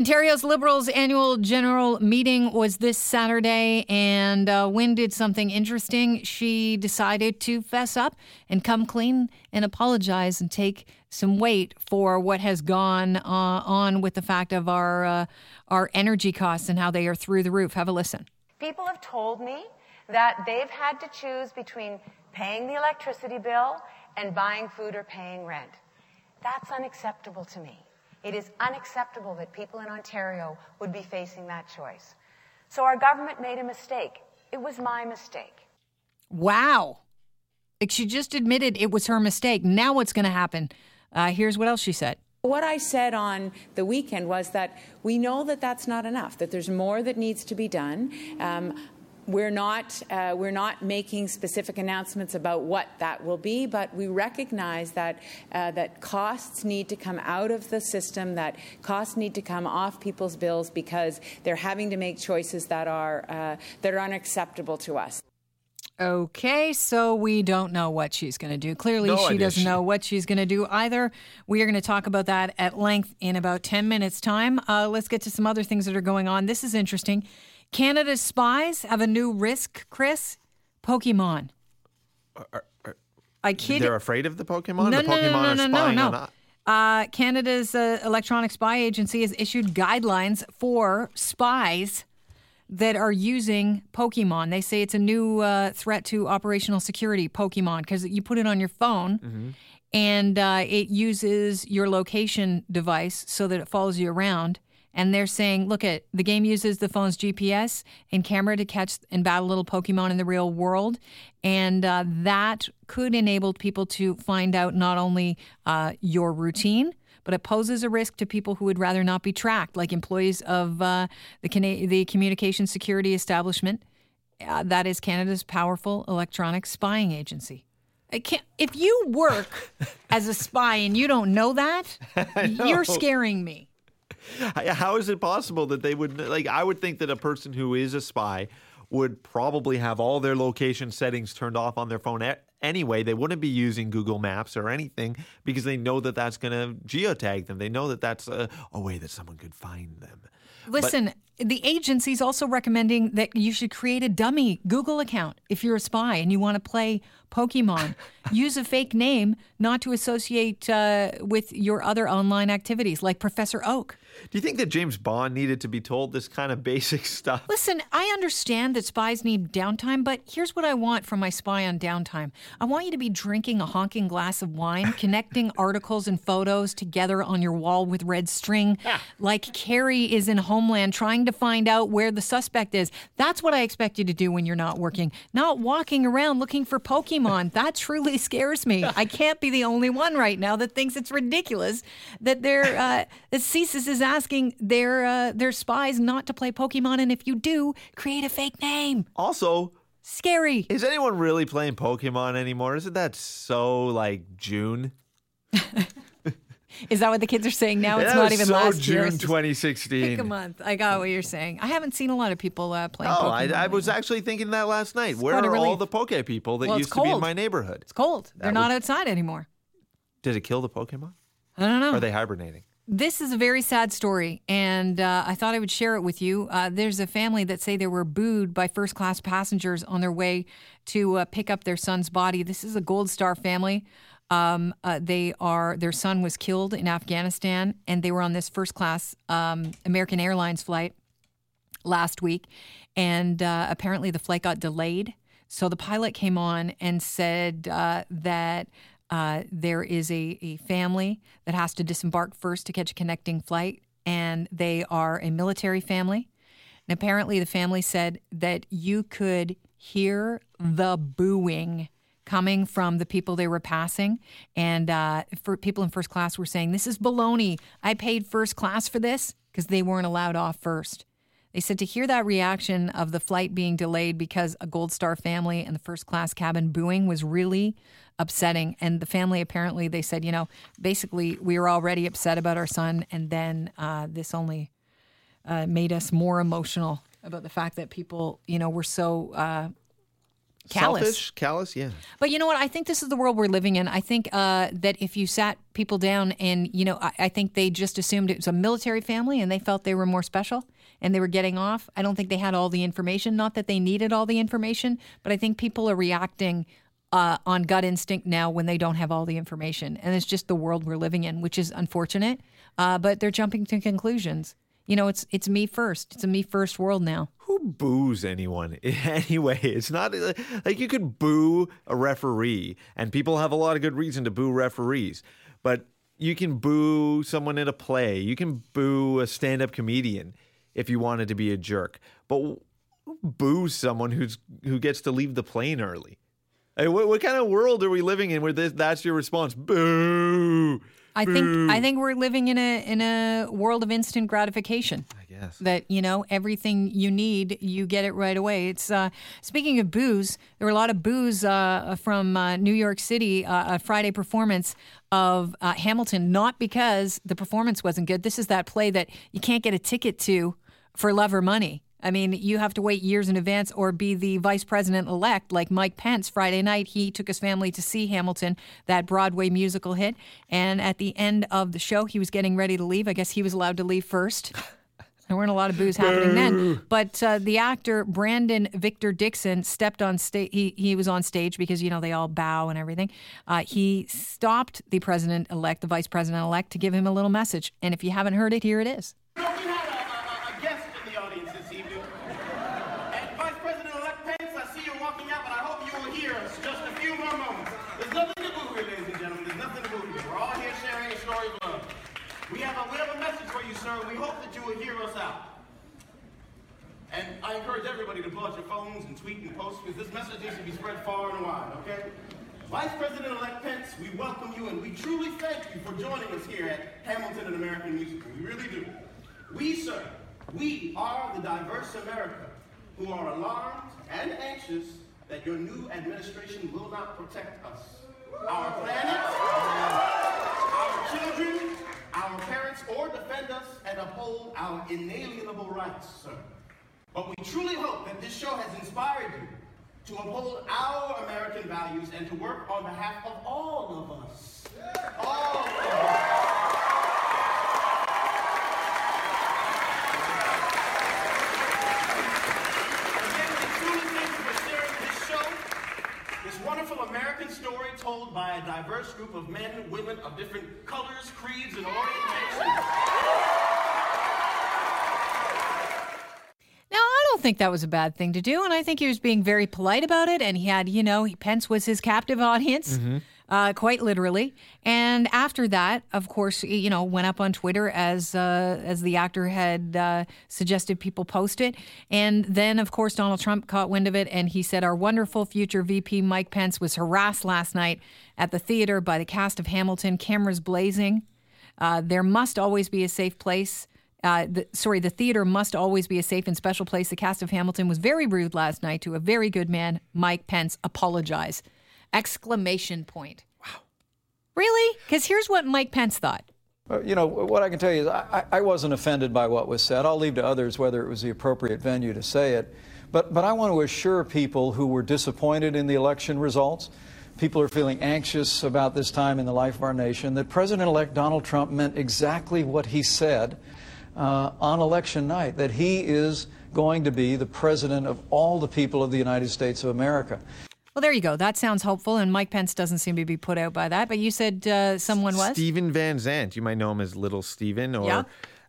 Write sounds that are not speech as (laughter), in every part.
Ontario's Liberals annual general meeting was this Saturday, and uh, Wynne did something interesting. She decided to fess up and come clean and apologize and take some weight for what has gone uh, on with the fact of our uh, our energy costs and how they are through the roof. Have a listen. People have told me that they've had to choose between paying the electricity bill and buying food or paying rent. That's unacceptable to me. It is unacceptable that people in Ontario would be facing that choice. So our government made a mistake. It was my mistake. Wow. Like she just admitted it was her mistake. Now what's going to happen? Uh, here's what else she said. What I said on the weekend was that we know that that's not enough, that there's more that needs to be done. Um, we're not, uh, we're not making specific announcements about what that will be, but we recognize that, uh, that costs need to come out of the system, that costs need to come off people's bills because they're having to make choices that are, uh, that are unacceptable to us. Okay, so we don't know what she's going to do. Clearly, No she idea. doesn't know what she's going to do either. We are going to talk about that at length in about 10 minutes' time. Uh, let's get to some other things that are going on. This is interesting. Canada's spies have a new risk, Chris Pokemon. I kid They're afraid of the Pokemon. No, the no, Pokemon no, no, are no, no, spying no. Uh, Canada's uh, electronic spy agency has issued guidelines for spies that are using Pokemon. They say it's a new uh, threat to operational security, Pokemon, because you put it on your phone and uh, it uses your location device so that it follows you around. And they're saying, look at the game uses the phone's GPS and camera to catch and battle little Pokemon in the real world, and uh, that could enable people to find out not only uh, your routine, but it poses a risk to people who would rather not be tracked, like employees of uh, the Cana- the Communication Security Establishment. Uh, that is Canada's powerful electronic spying agency. I can't, if you work as a spy and you don't know that, (laughs) you're scaring me. How is it possible that they would like? I would think that a person who is a spy would probably have all their location settings turned off on their phone anyway. They wouldn't be using Google Maps or anything because they know that that's going to geotag them. They know that that's a, a way that someone could find them. Listen, the agency's also recommending that you should create a dummy Google account if you're a spy and you want to play Pokemon. (laughs) Use a fake name not to associate uh, with your other online activities, like Professor Oak. Do you think that James Bond needed to be told this kind of (laughs) basic stuff? Listen, I understand that spies need downtime, but here's what I want from my spy on downtime. I want you to be drinking a honking glass of wine, (laughs) connecting articles and photos together on your wall with red string, like Carrie is in Homeland trying to find out where the suspect is. That's what I expect you to do when you're not working, not walking around looking for Pokemon. (laughs) That truly scares me. I can't be the only one right now that thinks it's ridiculous that they're uh, that CSIS is asking their uh, their spies not to play Pokemon, and if you do, create a fake name. Also, Scary. is anyone really playing Pokemon anymore? Isn't that so like June? (laughs) Is that what the kids are saying now? It's That not even so last year. June It's just- 2016. Pick a month. I got what you're saying. I haven't seen a lot of people uh, playing Oh. I, I was actually thinking that last night. Where are all the Poke people that Well, it's used to be in my neighborhood? It's cold. They're That not would- outside anymore. Did it kill the Pokemon? I don't know. Are they hibernating? This is a very sad story, and uh, I thought I would share it with you. Uh, there's a family that say they were booed by first class passengers on their way to uh, pick up their son's body. This is a Gold Star family. Um, uh, they are their son was killed in Afghanistan, and they were on this first class um, American Airlines flight last week, and uh, apparently the flight got delayed. So the pilot came on and said uh, that uh, there is a, a family that has to disembark first to catch a connecting flight, and they are a military family. And apparently, the family said that you could hear the booing coming from the people they were passing. And uh, for people in first class were saying, This is baloney. I paid first class for this because they weren't allowed off first. They said to hear that reaction of the flight being delayed because a Gold Star family and the first class cabin booing was really upsetting. And the family apparently, they said, you know, basically, we were already upset about our son. And then uh, this only uh, made us more emotional about the fact that people, you know, were so uh, callous. Selfish, callous, yeah. But you know what? I think this is the world we're living in. I think uh, that if you sat people down and, you know, I, I think they just assumed it was a military family and they felt they were more special and they were getting off. I don't think they had all the information. Not that they needed all the information, but I think people are reacting uh, on gut instinct now when they don't have all the information. And it's just the world we're living in, which is unfortunate. Uh, but they're jumping to conclusions. You know, it's it's me first. It's a me first world now. Who boos anyone (laughs) anyway? It's not like you could boo a referee, and people have a lot of good reason to boo referees, but you can boo someone in a play. You can boo a stand up comedian if you wanted to be a jerk. But boo someone who's who gets to leave the plane early. What, what kind of world are we living in where this, that's your response? Boo. I think I think we're living in a in a world of instant gratification. I guess. That you know everything you need, you get it right away. It's uh, speaking of booze. There were a lot of booze uh, from uh, New York City. Uh, a Friday performance of uh, Hamilton, not because the performance wasn't good. This is that play that you can't get a ticket to for love or money. I mean, you have to wait years in advance or be the vice president elect like Mike Pence. Friday night, he took his family to see Hamilton, that Broadway musical hit. And at the end of the show, he was getting ready to leave. I guess he was allowed to leave first. (laughs) There weren't a lot of booze happening then, but uh, the actor Brandon Victor Dixon stepped on stage. He he was on stage because you know they all bow and everything. Uh, he stopped the president elect, the vice president elect, to give him a little message. And if you haven't heard it, here it is. You know, we had a, a, a guest in the audience this evening. And Vice President-elect Pence, I see you walking out, but I hope you will hear us just a few more moments. There's nothing to boo here, ladies and gentlemen. There's nothing to boo here. We're all here sharing a story of love. We have a, we have a message for you, sir. We hope that you will hear us out. And I encourage everybody to pull out your phones and tweet and post because this message needs to be spread far and wide, okay? Vice President-elect Pence, we welcome you and we truly thank you for joining us here at Hamilton and American Musical. We really do. We, sir, we are the diverse America who are alarmed and anxious that your new administration will not protect us. Our planet, our children, our parents, or defend us and uphold our inalienable rights, sir. But we truly hope that this show has inspired you to uphold our American values and to work on behalf of all of us. All of us. Again, we truly thank for sharing this show, this wonderful American story told by a diverse group of men and women of different colors, creeds, and orientations. Now, I don't think that was a bad thing to do, and I think he was being very polite about it. And he had, you know, Pence was his captive audience, mm-hmm. Uh, quite literally. And after that, of course, you know, went up on Twitter as uh, as the actor had uh, suggested people post it. And then, of course, Donald Trump caught wind of it, and he said, "Our wonderful future VP Mike Pence was harassed last night at the theater by the cast of Hamilton, cameras blazing." Uh, there must always be a safe place. Uh, the, sorry, the theater must always be a safe and special place. The cast of Hamilton was very rude last night to a very good man, Mike Pence. Apologize! Exclamation point. Wow. Really? Because here's what Mike Pence thought. Uh, You know, what I can tell you is I, I wasn't offended by what was said. I'll leave to others whether it was the appropriate venue to say it. But, but I want to assure people who were disappointed in the election results, people are feeling anxious about this time in the life of our nation, that President elect Donald Trump meant exactly what he said uh, on election night that he is going to be the president of all the people of the United States of America. Well, there you go. That sounds hopeful, and Mike Pence doesn't seem to be put out by that. But you said uh, someone was Stephen Van Zandt. You might know him as Little Steven or Yeah.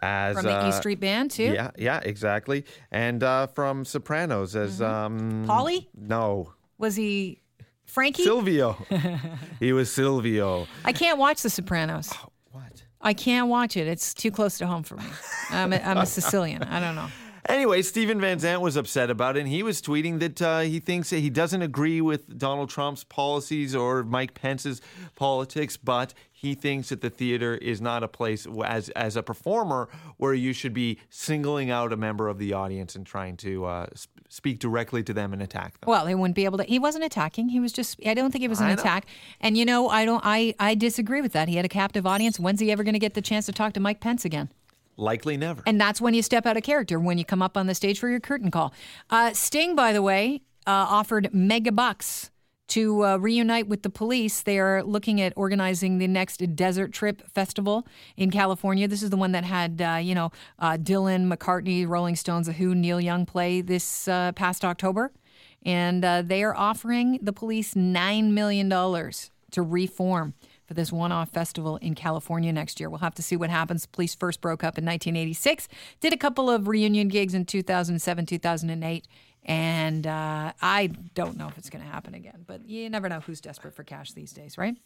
as from the uh, East Street Band too. Yeah, yeah, exactly. And uh, from Sopranos as um Paulie? No. Was he Frankie? Silvio. (laughs) he was Silvio. I can't watch The Sopranos. What? I can't watch it. It's too close to home for me. I'm a, I'm a Sicilian. I don't know. Anyway, Stephen Van Zandt was upset about it, and he was tweeting that uh, he thinks that he doesn't agree with Donald Trump's policies or Mike Pence's politics, but he thinks that the theater is not a place as as a performer where you should be singling out a member of the audience and trying to uh, sp- speak directly to them and attack them. Well, he wouldn't be able to. He wasn't attacking. He was just. I don't think it was an attack. And you know, I don't. I I disagree with that. He had a captive audience. When's he ever going to get the chance to talk to Mike Pence again? Likely never. And that's when you step out of character when you come up on the stage for your curtain call. Uh, Sting, by the way, uh, offered mega bucks to uh, reunite with the police. They are looking at organizing the next Desert Trip Festival in California. This is the one that had, uh, you know, uh, Dylan, McCartney, Rolling Stones, The Who, Neil Young play this uh, past October. And uh, they are offering the police $9 million to reform for this one off festival in California next year. We'll have to see what happens. Police first broke up in 1986, did a couple of reunion gigs in 2007, 2008. And uh, I don't know if it's going to happen again, but you never know who's desperate for cash these days, right?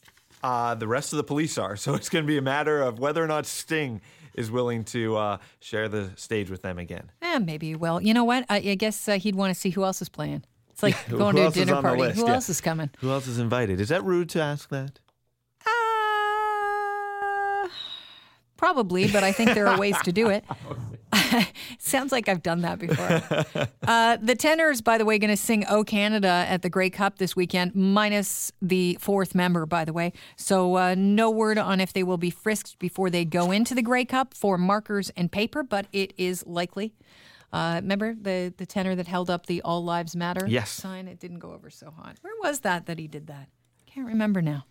Uh, the rest of the police are. (laughs) So it's going to be a matter of whether or not Sting is willing to uh, share the stage with them again. Eh, maybe he will. You know what? I, I guess uh, he'd want to see who else is playing. It's like Who (laughs) going to a dinner party. Who Yeah. else is coming? Who else is invited? Is that rude to ask that? Probably, but I think there are ways to do it. (laughs) (laughs) Sounds like I've done that before. uh, the Tenors, by the way, going to sing "O Canada" at the Grey Cup this weekend, minus the fourth member, by the way. So uh, no word on if they will be frisked before they go into the Grey Cup for markers and paper, but it is likely. Uh, remember the the tenor that held up the "All Lives Matter" Yes. sign? It didn't go over so hot. Where was that that he did that? Can't remember now.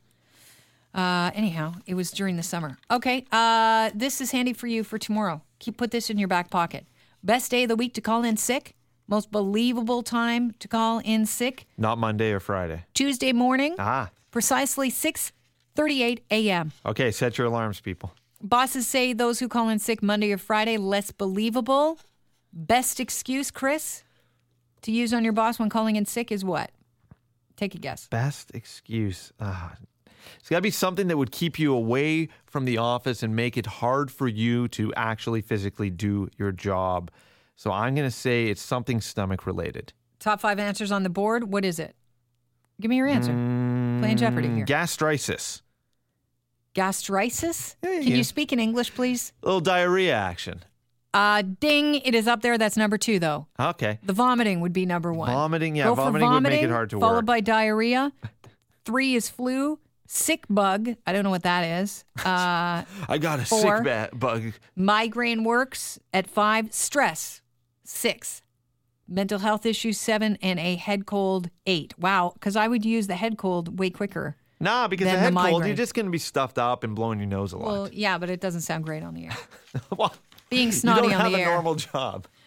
Uh, anyhow, it was during the summer. Okay, uh, this is handy for you for tomorrow. Keep put this in your back pocket. Best day of the week to call in sick. Most believable time to call in sick. Not Monday or Friday. Tuesday morning, Ah, precisely six thirty-eight a.m. okay. Set your alarms, people. Bosses say those who call in sick Monday or Friday less believable. Best excuse, Chris, to use on your boss when calling in sick is what? Take a guess. Best excuse. Ah, it's got to be something that would keep you away from the office and make it hard for you to actually physically do your job. So I'm going to say it's something stomach related. Top five answers on the board. What is it? Give me your answer. Playing Jeopardy here. Gastritis. Gastritis? Yeah, Can yeah. you speak in English, please? A little diarrhea action. Uh, ding. It is up there. That's number two, though. Okay. The vomiting would be number one. Vomiting, yeah, Go for vomiting would make it hard to Followed work. Followed by diarrhea. Three is flu. Sick bug. I don't know what that is. Uh, (laughs) I got a Four. sick bug. migraine works at five. Stress. Six. Mental health issues, seven. And a head cold, eight. Wow. Because I would use the head cold way quicker. Nah, because the the head cold, you're just going to be stuffed up and blowing your nose a lot. Well, yeah, but it doesn't sound great on the air. (laughs) Well, Being you snotty don't on have the a air. normal job.